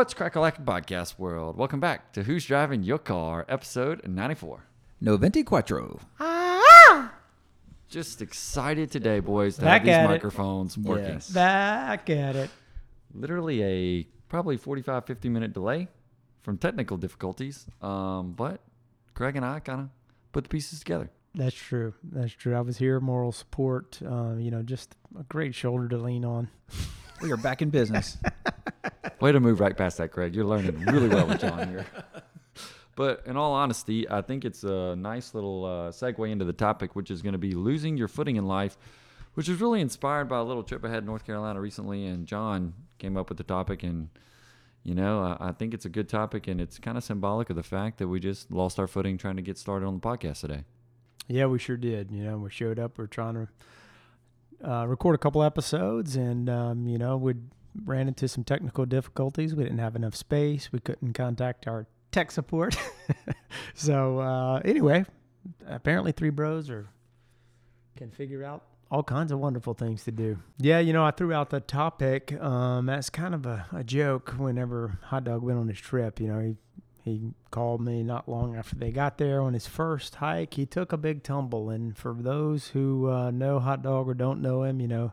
What's Crackalack Podcast World? Welcome back to Who's Driving Your Car, episode 94. No venti Ah! Just excited today, boys, to Back have these at it. microphones working. Yes. Back at it. literally a probably 45 50 minute delay from technical difficulties um, but greg and i kind of put the pieces together That's true. That's true. I was here, moral support. Uh, you know, just a great shoulder to lean on. We are back in business. way to move right past that Craig. you're learning really well with john here but in all honesty i think it's a nice little uh, segue into the topic which is going to be losing your footing in life which was really inspired by a little trip i had in north carolina recently and john came up with the topic and you know I, I think it's a good topic and it's kind of symbolic of the fact that we just lost our footing trying to get started on the podcast today Yeah, we sure did. You know, we showed up. We're trying to uh, record a couple episodes, and um, you know, we ran into some technical difficulties. We didn't have enough space. We couldn't contact our tech support. so uh, anyway, apparently, three bros are can figure out all kinds of wonderful things to do. Yeah, you know, I threw out the topic. Um, that's kind of a, a joke. Whenever Hot Dog went on his trip, you know, he he called me not long after they got there on his first hike. He took a big tumble, and for those who uh, know Hot Dog or don't know him, you know,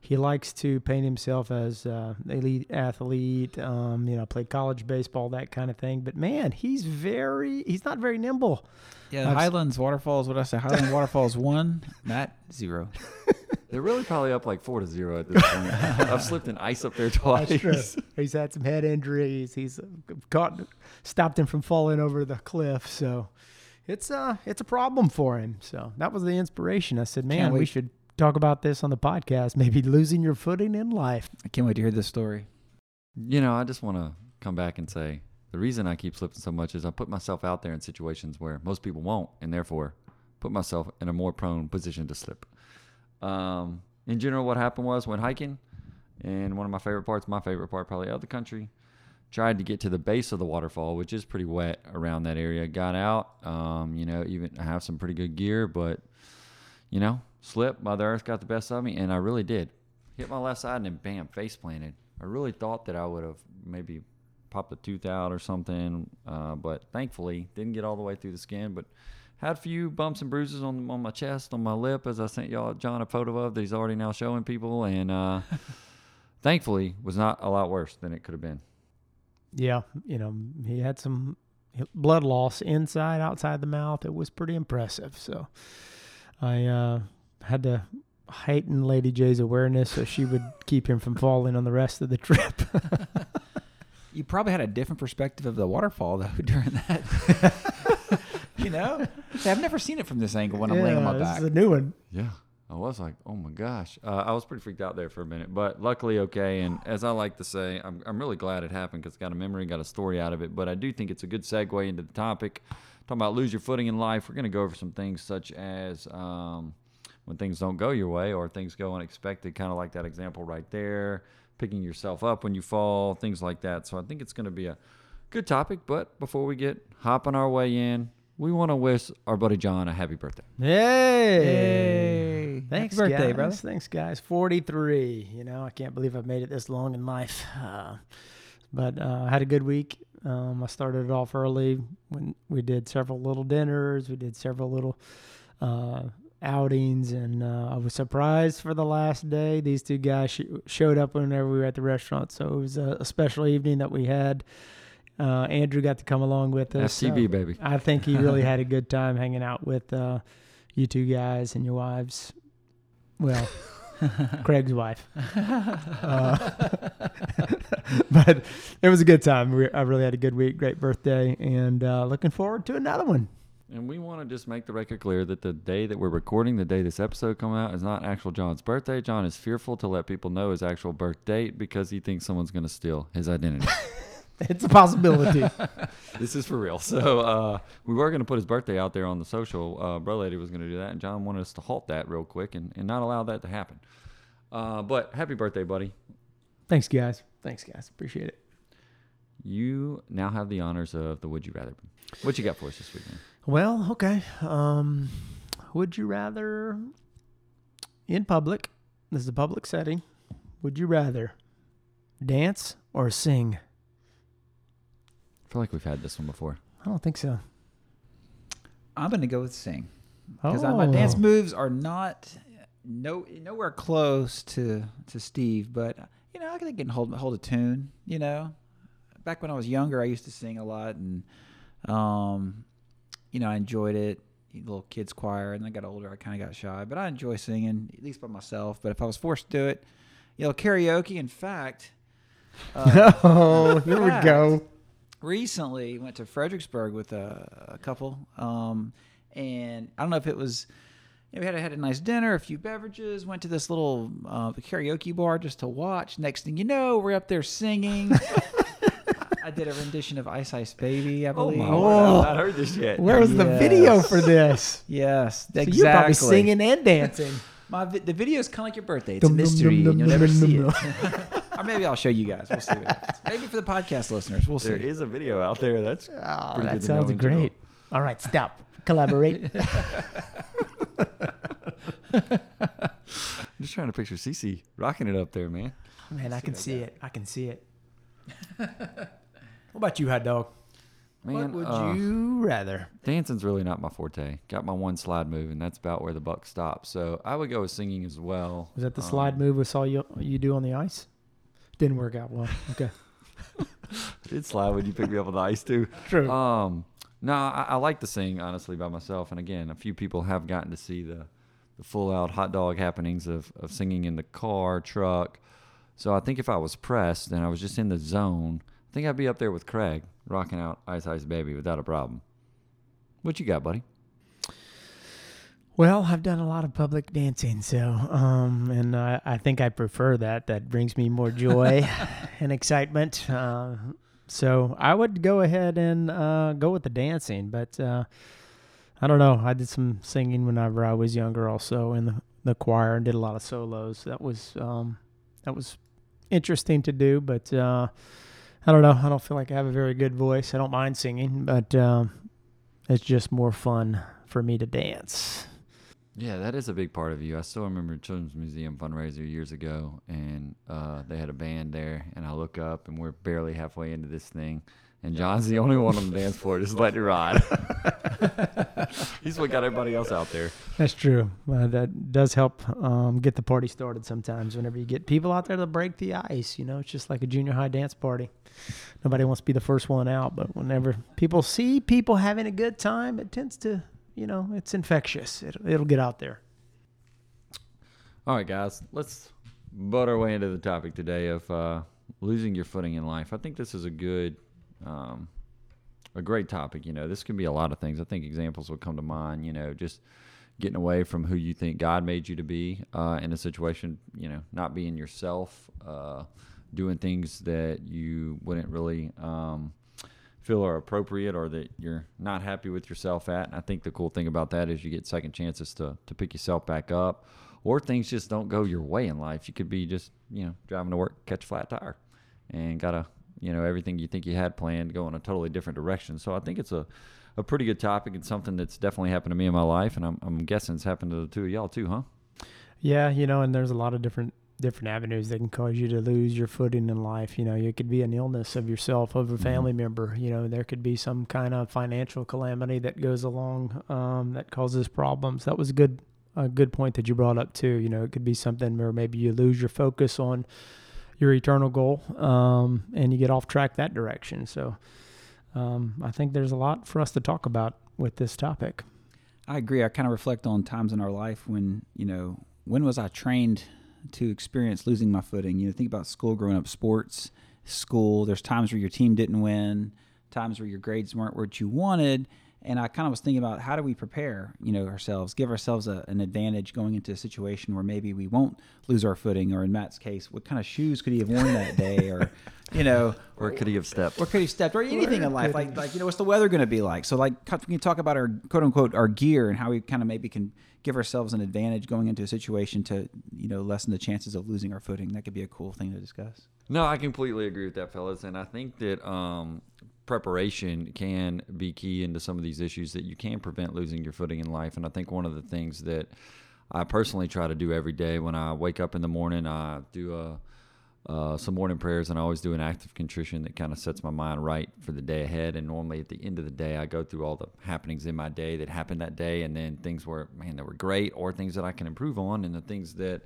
he likes to paint himself as uh, elite athlete. Um, you know, played college baseball, that kind of thing. But man, he's very he's not very nimble. Yeah, I've- Highlands Waterfalls, what did I say? Highland Waterfalls one, Matt zero. They're really probably up like four to zero at this point. I've slipped in ice up there twice. That's true. He's had some head injuries. He's uh, caught, stopped him from falling over the cliff. So it's uh it's a problem for him. So that was the inspiration. I said, man, we should talk about this on the podcast. Maybe losing your footing in life. I can't wait to hear this story. You know, I just want to come back and say the reason I keep slipping so much is I put myself out there in situations where most people won't, and therefore put myself in a more prone position to slip. Um, in general, what happened was when hiking, and one of my favorite parts, my favorite part probably of the country, tried to get to the base of the waterfall, which is pretty wet around that area. Got out, um, you know, even I have some pretty good gear, but you know, slip. Mother Earth got the best of me, and I really did. Hit my left side and then bam, face planted. I really thought that I would have maybe popped a tooth out or something, uh, but thankfully didn't get all the way through the skin. But had a few bumps and bruises on on my chest, on my lip, as I sent y'all John a photo of that he's already now showing people, and uh, thankfully was not a lot worse than it could have been. Yeah, you know, he had some blood loss inside, outside the mouth. It was pretty impressive. So I uh, had to heighten Lady J's awareness so she would keep him from falling on the rest of the trip. You probably had a different perspective of the waterfall though during that. you know, See, I've never seen it from this angle when I'm laying on my this is a new one. Yeah. I was like, oh my gosh. Uh, I was pretty freaked out there for a minute, but luckily okay. And as I like to say, I'm, I'm really glad it happened because got a memory, got a story out of it. But I do think it's a good segue into the topic. Talking about lose your footing in life, we're going to go over some things such as um, when things don't go your way or things go unexpected, kind of like that example right there, picking yourself up when you fall, things like that. So I think it's going to be a good topic. But before we get hopping our way in, we want to wish our buddy John a happy birthday. Hey. Hey. Thanks, Happy birthday, guys. brother. Thanks, guys. 43. You know, I can't believe I've made it this long in life. Uh, but uh, I had a good week. Um, I started it off early when we did several little dinners. We did several little uh, outings, and uh, I was surprised for the last day. These two guys sh- showed up whenever we were at the restaurant, so it was a, a special evening that we had. Uh, Andrew got to come along with us. so FTB baby. I think he really had a good time hanging out with uh, you two guys and your wives. Well, Craig's wife. Uh, but it was a good time. We, I really had a good week. Great birthday, and uh, looking forward to another one. And we want to just make the record clear that the day that we're recording, the day this episode come out, is not actual John's birthday. John is fearful to let people know his actual birth date because he thinks someone's going to steal his identity. It's a possibility. this is for real. So uh, we were going to put his birthday out there on the social. Uh, Bro Lady was going to do that, and John wanted us to halt that real quick and, and not allow that to happen. Uh, but happy birthday, buddy. Thanks, guys. Thanks, guys. Appreciate it. You now have the honors of the Would You Rather. What you got for us this week, man? Well, okay. Um, would you rather, in public, this is a public setting, would you rather dance or sing? I feel like we've had this one before. I don't think so. I'm going to go with sing because my dance Oh. moves are not no nowhere close to to Steve, but you know I think I can hold hold a tune. You know, back when I was younger, I used to sing a lot, and um, you know I enjoyed it. Little kids choir, and then I got older, I kind of got shy, but I enjoy singing at least by myself. But if I was forced to do it, you know, karaoke. In fact, uh, oh, here we go. recently went to Fredericksburg with a, a couple, um, and I don't know if it was. You know, we had had a nice dinner, a few beverages, went to this little uh, karaoke bar just to watch. Next thing you know, we're up there singing. I did a rendition of Ice Ice Baby, I oh, believe. word. Oh. I've not heard this yet. Where was the video for this? Yes, exactly. So you're probably singing and dancing. My vi- the video is kind of like your birthday. It's a Dum, dum, mystery, dum, and you'll dum, never dum, see dum, it. or maybe I'll show you guys. We'll see. What happens. Maybe for the podcast listeners, we'll see. There is a video out there. That's Oh, Pretty that good to know sounds in general. great. All right, stop. Collaborate. I'm just trying to picture Cece rocking it up there, man. Man, I can see it. I can see it. What about you, hot dog? Man, what would uh, you rather? Dancing's really not my forte. Got my one slide move, and that's about where the buck stops. So I would go with singing as well. Was that the Um, slide move we saw you you do on the ice? Didn't work out well. Okay. Did slide when you picked me up on the ice too. True. Um, no, I, I like to sing honestly by myself, and again, a few people have gotten to see the, the full out hot dog happenings of, of singing in the car, truck. So I think if I was pressed and I was just in the zone, think I'd be up there with Craig, rocking out Ice Ice Baby without a problem. What you got, buddy? Well, I've done a lot of public dancing, so um, and I, I think I prefer that. That brings me more joy and excitement. Uh, so I would go ahead and uh, go with the dancing, but uh, I don't know. I did some singing whenever I was younger, also in the, the choir, and did a lot of solos. That was um, that was interesting to do, but uh, I don't know. I don't feel like I have a very good voice. I don't mind singing, but um, it's just more fun for me to dance. Yeah, that is a big part of you. I still remember Children's Museum fundraiser years ago, and uh, they had a band there, and I look up, and we're barely halfway into this thing, and John's the only one on the dance floor, just letting it ride. He's what got everybody else out there. That's true. Uh, that does help um, get the party started sometimes. Whenever you get people out there to break the ice, you know, it's just like a junior high dance party. Nobody wants to be the first one out, but whenever people see people having a good time, it tends to, you know, it's infectious. It'll, it'll get out there. All right, guys, let's butt our way into the topic today of uh, losing your footing in life. I think this is a good, um, a great topic. You know, this can be a lot of things. I think examples will come to mind. You know, just getting away from who you think God made you to be uh, in a situation. You know, not being yourself, uh, doing things that you wouldn't really. Um, feel are appropriate or that you're not happy with yourself at. And I think the cool thing about that is you get second chances to, to pick yourself back up or things just don't go your way in life. You could be just, you know, driving to work, catch a flat tire and got to, you know, everything you think you had planned go in a totally different direction. So I think it's a, a pretty good topic and something that's definitely happened to me in my life. And I'm, I'm guessing it's happened to the two of y'all too, huh? Yeah, you know, and there's a lot of different different avenues that can cause you to lose your footing in life. You know, it could be an illness of yourself, of a family member. You know, there could be some kind of financial calamity that goes along um, that causes problems. That was a good a good point that you brought up too. You know, it could be something where maybe you lose your focus on your eternal goal um, and you get off track that direction. So um, I think there's a lot for us to talk about with this topic. I agree. I kind of reflect on times in our life when, you know, when was I trained to experience losing my footing? You know, think about school growing up, sports, school. There's times where your team didn't win, times where your grades weren't what you wanted. And I kind of was thinking about how do we prepare, you know, ourselves, give ourselves a, an advantage going into a situation where maybe we won't lose our footing, or in Matt's case, what kind of shoes could he have worn that day, or, you know, Or could he have stepped? or could he stepped, or anything in life, like like you know, what's the weather going to be like? So like, we can talk about our quote unquote our gear and how we kind of maybe can give ourselves an advantage going into a situation to you know lessen the chances of losing our footing. That could be a cool thing to discuss. No, I completely agree with that, fellas. And I think that um, preparation can be key into some of these issues that you can prevent losing your footing in life. And I think one of the things that I personally try to do every day when I wake up in the morning, I do a, uh, some morning prayers, and I always do an act of contrition that kind of sets my mind right for the day ahead. And normally at the end of the day, I go through all the happenings in my day that happened that day, and then things were, man, that were great, or things that I can improve on, and the things that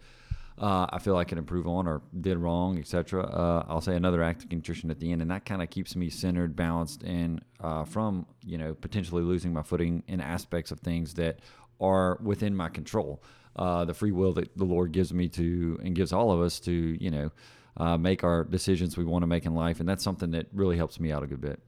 uh, I feel I can improve on or did wrong, etc. Uh, I'll say another act of contrition at the end, and that kind of keeps me centered, balanced, and uh, from you know potentially losing my footing in aspects of things that are within my control. Uh, the free will that the Lord gives me to and gives all of us to you know uh, make our decisions we want to make in life, and that's something that really helps me out a good bit.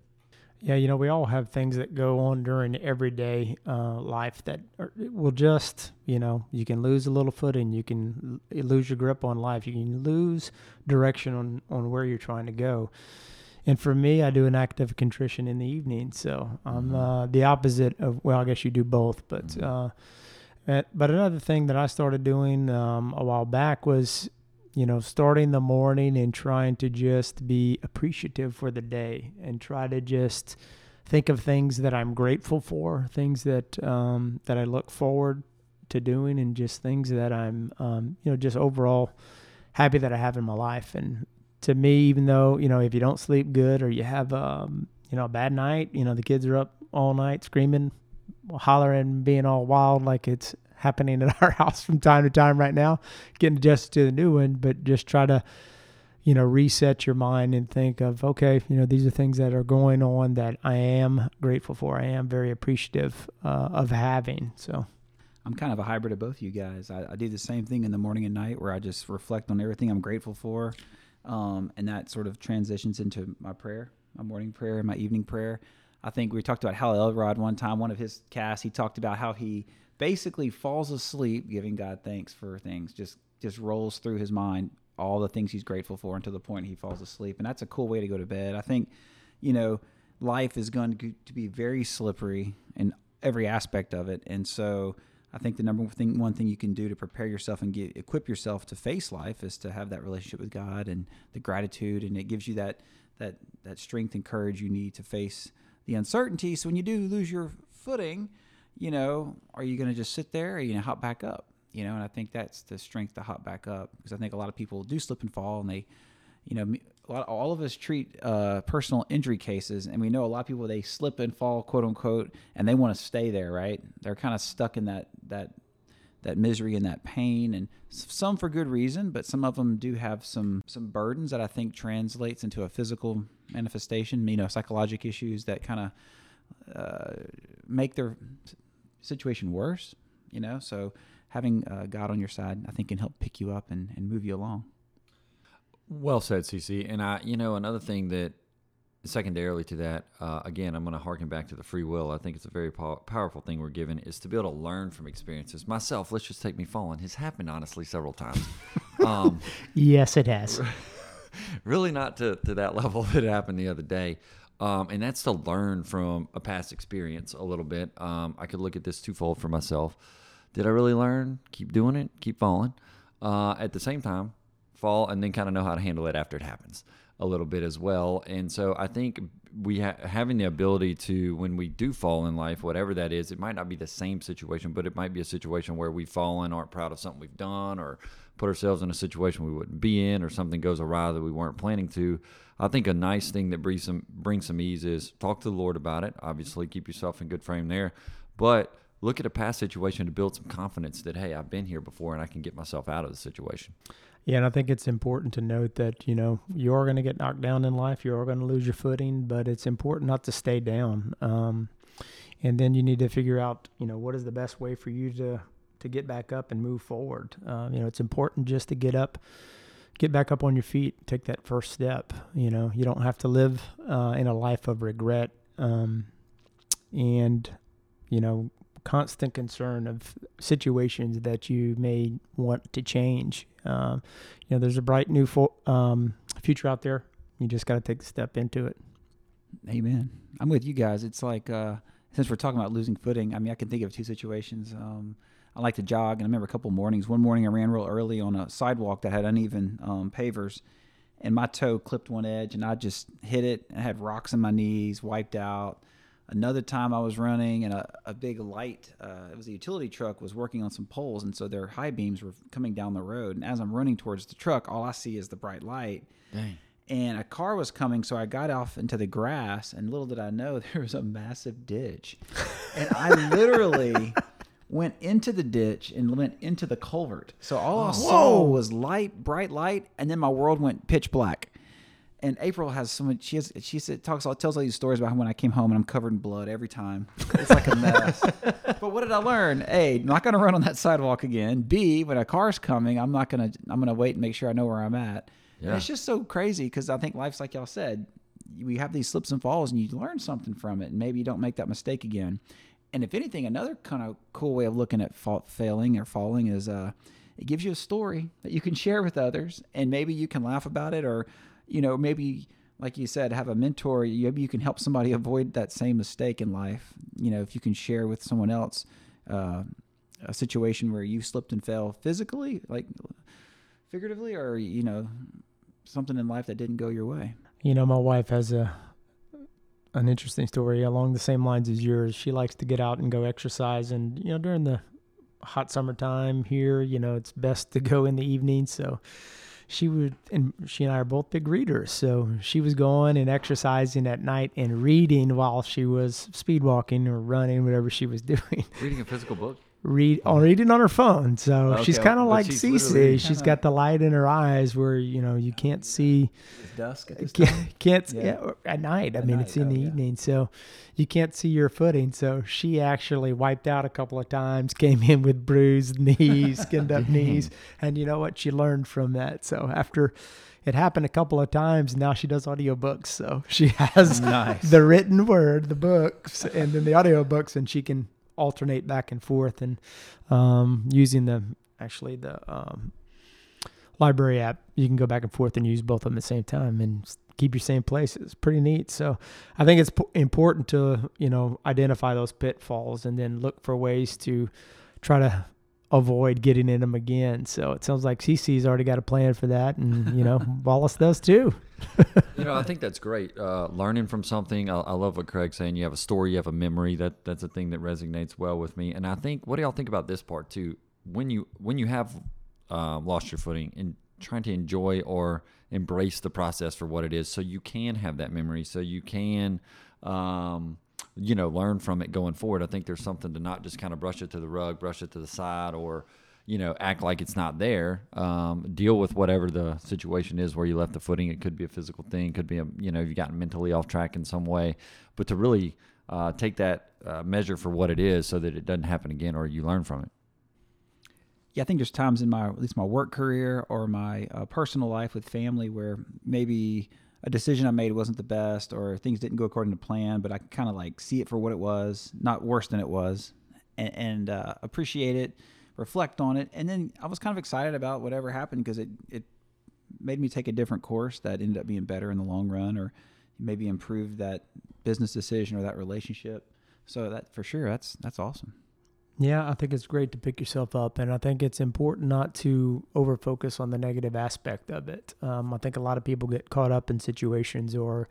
Yeah, you know, we all have things that go on during everyday uh, life that are, will just, you know, you can lose a little footing, you can l- lose your grip on life, you can lose direction on, on where you're trying to go. And for me, I do an act of contrition in the evening. So I'm Mhm. uh, the opposite of, well, I guess you do both. But, Mhm. uh, uh, but another thing that I started doing um, a while back was you know, starting the morning and trying to just be appreciative for the day and try to just think of things that I'm grateful for, things that um, that I look forward to doing, and just things that I'm, um, you know, just overall happy that I have in my life. And to me, even though you know, if you don't sleep good or you have, um, you know, a bad night, you know, the kids are up all night screaming, hollering, being all wild like it's happening at our house from time to time right now, getting adjusted to the new one, but just try to, you know, reset your mind and think of, okay, you know, these are things that are going on that I am grateful for. I am very appreciative uh, of having. So, I'm kind of a hybrid of both you guys. I, I do the same thing in the morning and night where I just reflect on everything I'm grateful for. Um, and that sort of transitions into my prayer, my morning prayer, my evening prayer. I think we talked about Hal Elrod one time, one of his casts, he talked about how he basically falls asleep giving God thanks for things, just just rolls through his mind all the things he's grateful for until the point he falls asleep. And that's a cool way to go to bed. I think, you know, life is going to, be very slippery in every aspect of it. And so I think the number one thing, one thing you can do to prepare yourself and get, equip yourself to face life is to have that relationship with God and the gratitude, and it gives you that that that strength and courage you need to face the uncertainty. So when you do lose your footing, you know, are you going to just sit there, or you to hop back up? You know, and I think that's the strength to hop back up because I think a lot of people do slip and fall, and they, you know, lot, all of us treat uh, personal injury cases, and we know a lot of people they slip and fall, quote unquote, and they want to stay there, right? They're kind of stuck in that that that misery and that pain, and some for good reason, but some of them do have some some burdens that I think translates into a physical manifestation. You know, psychological issues that kind of uh, make their situation worse. You know, so having uh, God on your side, I think, can help pick you up and, and move you along. Well said, CC. And I, you know, another thing that secondarily to that, uh, again, I'm going to harken back to the free will. I think it's a very pow- powerful thing we're given is to be able to learn from experiences. Myself, let's just take me falling, has happened honestly several times. um, yes, it has. really not to, to that level that happened the other day. Um, and that's to learn from a past experience a little bit. Um, I could look at this twofold for myself. Did I really learn? Keep doing it, keep falling. Uh, at the same time, fall and then kind of know how to handle it after it happens a little bit as well. And so I think we ha- having the ability to, when we do fall in life, whatever that is, it might not be the same situation, but it might be a situation where we've fallen, aren't proud of something we've done, or put ourselves in a situation we wouldn't be in, or something goes awry that we weren't planning to. I think a nice thing that brings some brings some ease is talk to the Lord about it. Obviously, keep yourself in good frame there, but look at a past situation to build some confidence that hey, I've been here before and I can get myself out of the situation. Yeah, and I think it's important to note that, you know, you are going to get knocked down in life. You are going to lose your footing, but it's important not to stay down. Um, and then you need to figure out, you know, what is the best way for you to, to get back up and move forward. Um, you know, it's important just to get up, get back up on your feet, take that first step. You know, you don't have to live uh, in a life of regret. Um, and, you know, constant concern of situations that you may want to change. Um, you know, there's a bright new fo- um, future out there. You just got to take the step into it. Amen. I'm with you guys. It's like uh, since we're talking about losing footing. I mean, I can think of two situations. Um, I like to jog, and I remember a couple mornings. One morning, I ran real early on a sidewalk that had uneven um, pavers, and my toe clipped one edge, and I just hit it. I had rocks in my knees, wiped out. Another time I was running and a, a big light, uh, it was a utility truck, was working on some poles. And so their high beams were coming down the road. And as I'm running towards the truck, all I see is the bright light. Dang. And a car was coming. So I got off into the grass. And little did I know there was a massive ditch. and I literally went into the ditch and went into the culvert. So all I oh, saw was light, bright light. And then my world went pitch black and April has so much. She has. She said, talks all tells all these stories about when I came home and I'm covered in blood every time. It's like a mess. but what did I learn? A, I'm not to run on that sidewalk again. B, when a car's coming, I'm not to. I'm to wait and make sure I know where I'm at. And Yeah. it's just so crazy because I think life's like y'all said. We have these slips and falls, and you learn something from it, and maybe you don't make that mistake again. And if anything, another kind of cool way of looking at fa- failing or falling is uh, it gives you a story that you can share with others, and maybe you can laugh about it, or you know, maybe like you said, have a mentor. Maybe you can help somebody avoid that same mistake in life. You know, if you can share with someone else uh, a situation where you slipped and fell physically, like figuratively, or you know, something in life that didn't go your way. You know, my wife has a an interesting story along the same lines as yours. She likes to get out and go exercise, and you know, during the hot summertime here, you know, it's best to go in the evening. So she would, and she and I are both big readers. So she was going and exercising at night and reading while she was speed walking or running, whatever she was doing. Reading a physical book. Read on reading on her phone. So she's kind of like she's Cece. literally- She's uh-huh. got the light in her eyes where you know you can't see It's dusk at can't, can't Yeah. yeah. at night. I At mean, night, it's in oh, the yeah. evening, so you can't see your footing. So she actually wiped out a couple of times, came in with bruised knees, skinned up knees, and you know what? She learned from that. So after it happened a couple of times, now she does audiobooks. So she has Nice. the written word, the books, and then the audiobooks, and she can alternate back and forth and um, using the actually the um, library app. You can go back and forth and use both of them at the same time and keep your same place. It's pretty neat. So I think it's p- important to you know identify those pitfalls and then look for ways to try to avoid getting in them again. So it sounds like CC's already got a plan for that, and you know Wallace does too. you know, I think that's great. Uh, learning from something. I, I love what Craig's saying. You have a story, you have a memory. That that's a thing that resonates well with me. And I think, what do y'all think about this part too? When you when you have uh, lost your footing and trying to enjoy or embrace the process for what it is, so you can have that memory, so you can. Um, you know, learn from it going forward. I think there's something to not just kind of brush it to the rug, brush it to the side, or you know, act like it's not there. Um, deal with whatever the situation is where you left the footing. It could be a physical thing, could be a you know you've gotten mentally off track in some way, but to really uh, take that uh, measure for what it is, so that it doesn't happen again, or you learn from it. yeah, I think there's times in my at least my work career or my uh, personal life with family where maybe a decision I made wasn't the best or things didn't go according to plan, but I can kind of like see it for what it was, not worse than it was, and, and uh, appreciate it, reflect on it, and then I was kind of excited about whatever happened because it it made me take a different course that ended up being better in the long run, or maybe improved that business decision or that relationship. So that for sure, that's that's awesome. Yeah, I think it's great to pick yourself up, and I think it's important not to over focus on the negative aspect of it. Um, I think a lot of people get caught up in situations or,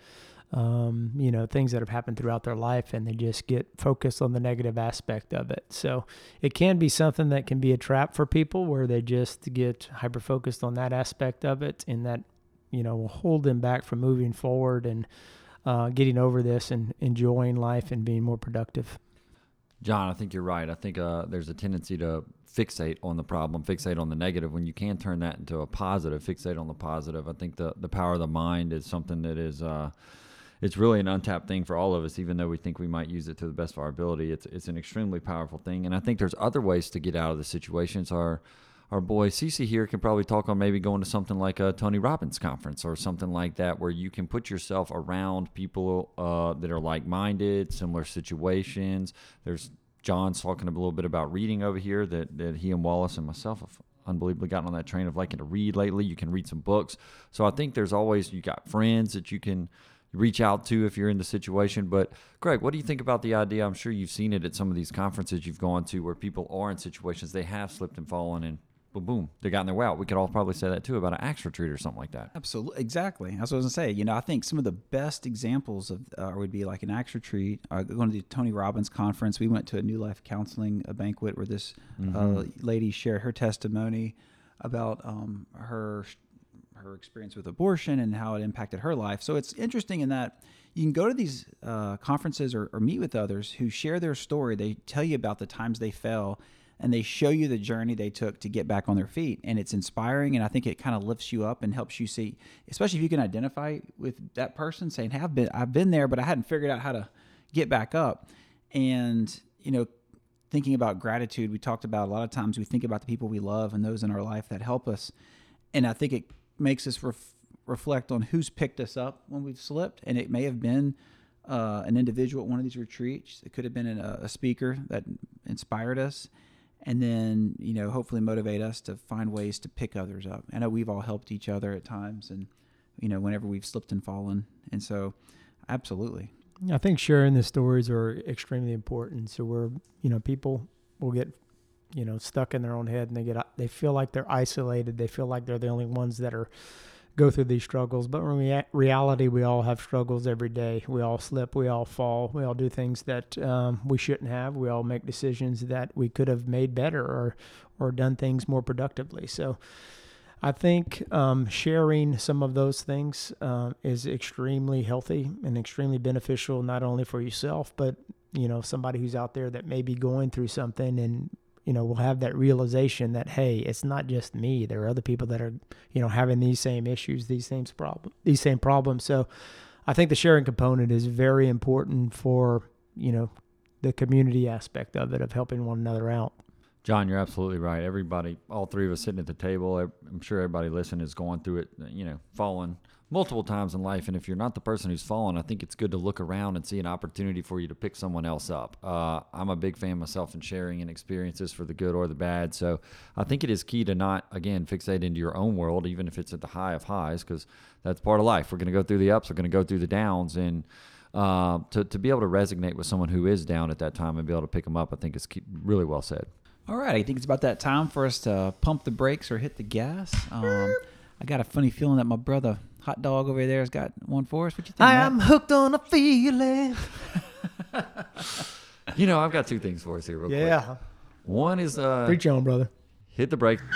um, you know, things that have happened throughout their life, and they just get focused on the negative aspect of it. So it can be something that can be a trap for people where they just get hyper focused on that aspect of it, and that, you know, will hold them back from moving forward and uh, getting over this and enjoying life and being more productive. John, I think you're right. I think uh, there's a tendency to fixate on the problem, fixate on the negative when you can turn that into a positive, fixate on the positive. I think the, the power of the mind is something that is uh, it's really an untapped thing for all of us, even though we think we might use it to the best of our ability. It's it's an extremely powerful thing. And I think there's other ways to get out of the situations. Our our boy Cece here can probably talk on maybe going to something like a Tony Robbins conference or something like that, where you can put yourself around people uh, that are like minded, similar situations. There's John's talking a little bit about reading over here that, that he and Wallace and myself have unbelievably gotten on that train of liking to read lately. You can read some books. So I think there's always, you got friends that you can reach out to if you're in the situation. But Greg, what do you think about the idea? I'm sure you've seen it at some of these conferences you've gone to where people are in situations they have slipped and fallen and boom, boom, they got in their way out. We could all probably say that too about an ACTS retreat or something like that. Absolutely, exactly. That's what I was gonna say. You know, I think some of the best examples of uh, would be like an ACTS retreat. Uh, going to the Tony Robbins conference, we went to a New Life Counseling a banquet where this Mm-hmm. uh, lady shared her testimony about um, her her experience with abortion and how it impacted her life. So it's interesting in that you can go to these uh, conferences or, or meet with others who share their story. They tell you about the times they fell and they show you the journey they took to get back on their feet. And it's inspiring. And I think it kind of lifts you up and helps you see, especially if you can identify with that person saying, I've been, I've been there, but I hadn't figured out how to get back up. And, you know, thinking about gratitude, we talked about a lot of times we think about the people we love and those in our life that help us. And I think it makes us ref- reflect on who's picked us up when we've slipped. And it may have been uh, an individual at one of these retreats. It could have been a, a speaker that inspired us. And then, you know, hopefully motivate us to find ways to pick others up. I know we've all helped each other at times and, you know, whenever we've slipped and fallen. And so, absolutely. I think sharing the stories are extremely important. So we're, you know, people will get, you know, stuck in their own head and they get, they feel like they're isolated. They feel like they're the only ones that are go through these struggles. But in rea- reality, we all have struggles every day. We all slip. We all fall. We all do things that um, we shouldn't have. We all make decisions that we could have made better or, or done things more productively. So, I think um, sharing some of those things uh, is extremely healthy and extremely beneficial, not only for yourself, but you know somebody who's out there that may be going through something, and you know will have that realization that hey, it's not just me. There are other people that are you know having these same issues, these same problem, these same problems. So, I think the sharing component is very important for you know the community aspect of it of helping one another out. John, you're absolutely right. Everybody, all three of us sitting at the table, I'm sure everybody listening is going through it, you know, falling multiple times in life. And if you're not the person who's fallen, I think it's good to look around and see an opportunity for you to pick someone else up. Uh, I'm a big fan myself in sharing and experiences for the good or the bad. So I think it is key to not, again, fixate into your own world, even if it's at the high of highs, because that's part of life. We're going to go through the ups, we're going to go through the downs. And uh, to, to be able to resonate with someone who is down at that time and be able to pick them up, I think is key, really well said. All right, I think it's about that time for us to pump the brakes or hit the gas. Um, I got a funny feeling that my brother Hot Dog over there has got one for us. What you think? I am hooked on a feeling. You know, I've got two things for us here, real quick. Yeah, One is uh, preach on, brother. hit the brake.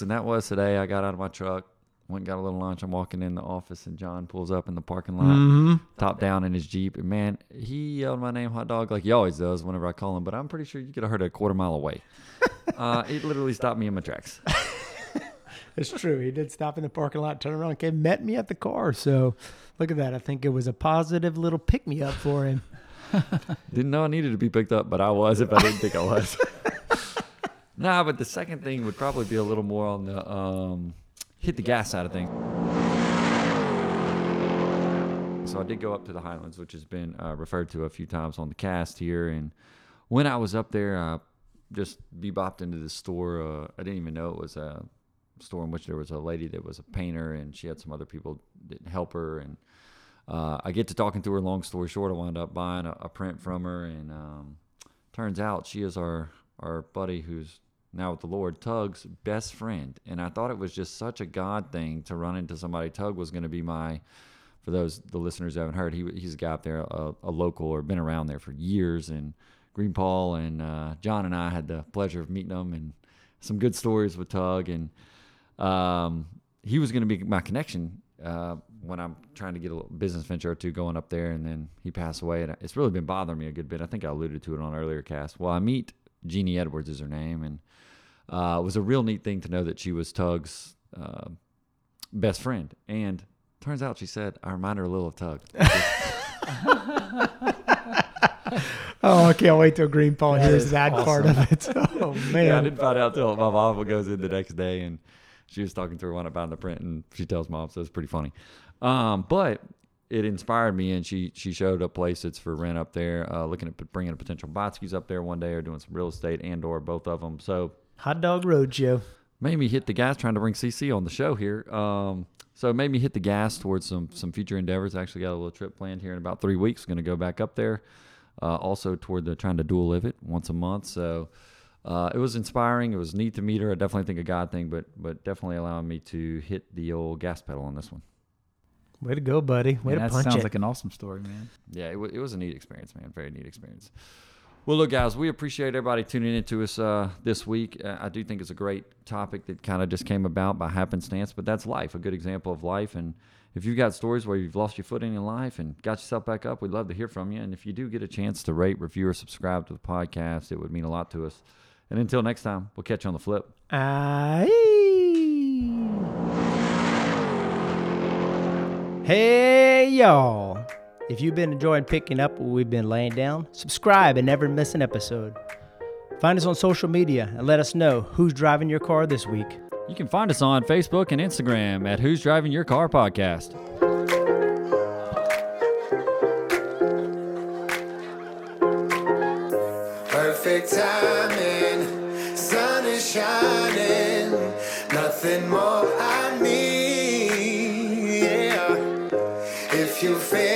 And that was today. I got out of my truck, went and got a little lunch. I'm walking in the office, and John pulls up in the parking lot, Mm-hmm. top down in his Jeep. And man, he yelled my name, hot dog, like he always does whenever I call him. But I'm pretty sure you could have heard it a quarter mile away. uh, it literally stopped me in my tracks. It's true. He did stop in the parking lot, turn around, came, met me at the car. So look at that. I think it was a positive little pick me up for him. Didn't know I needed to be picked up, but I was if I didn't think I was. nah, but the second thing would probably be a little more on the um, hit the gas side of things. So I did go up to the Highlands, which has been uh, referred to a few times on the cast here. And when I was up there, I just bebopped into the store. Uh, I didn't even know it was a store in which there was a lady that was a painter, and she had some other people that help her. And uh, I get to talking to her. Long story short, I wound up buying a, a print from her, and um, turns out she is our our buddy who's now with the Lord, Tug's best friend. And I thought it was just such a God thing to run into somebody. Tug was going to be my, for those the listeners who haven't heard, he he's a guy up there, a, a local or been around there for years. And Green Paul and uh, John and I had the pleasure of meeting him and some good stories with Tug. And um, he was going to be my connection uh, when I'm trying to get a business venture or two going up there, and then he passed away, and it's really been bothering me a good bit. I think I alluded to it on earlier cast. Well, I meet Jeannie Edwards is her name, and uh, it was a real neat thing to know that she was Tug's uh, best friend. And turns out she said I remind her a little of Tug. Oh, I can't wait till Greenpaw hears is that part of it. Oh man. Yeah, I didn't find out till my mom goes in the next day, and she was talking to her one about the print, and she tells mom, so it's pretty funny. Um, but it inspired me, and she she showed a place that's for rent up there, uh, looking at bringing a potential Botskis up there one day, or doing some real estate and or both of them. So Hot Dog Roadshow. made me hit the gas trying to bring CC on the show here. Um, so it made me hit the gas towards some some future endeavors. I actually got a little trip planned here in about three weeks. Going to go back up there. Uh, also toward the trying to dual live it once a month. So uh, it was inspiring. It was neat to meet her. I definitely think a God thing, but but definitely allowing me to hit the old gas pedal on this one. Way to go, buddy. Way Yeah, to that punch sounds it. like an awesome story, man. Yeah, it, wa it was a neat experience, man. Very neat experience. Well, look, guys, we appreciate everybody tuning into us uh, this week. Uh, I do think it's a great topic that kind of just came about by happenstance, but that's life, a good example of life. And if you've got stories where you've lost your footing in life and got yourself back up, we'd love to hear from you. And if you do get a chance to rate, review, or subscribe to the podcast, it would mean a lot to us. And until next time, we'll catch you on the flip. Aye. Hey, y'all. If you've been enjoying picking up what we've been laying down, subscribe and never miss an episode. Find us on social media and let us know who's driving your car this week. You can find us on Facebook and Instagram at Who's Driving Your Car Podcast. Perfect timing, nothing more I need. Yeah. If you feel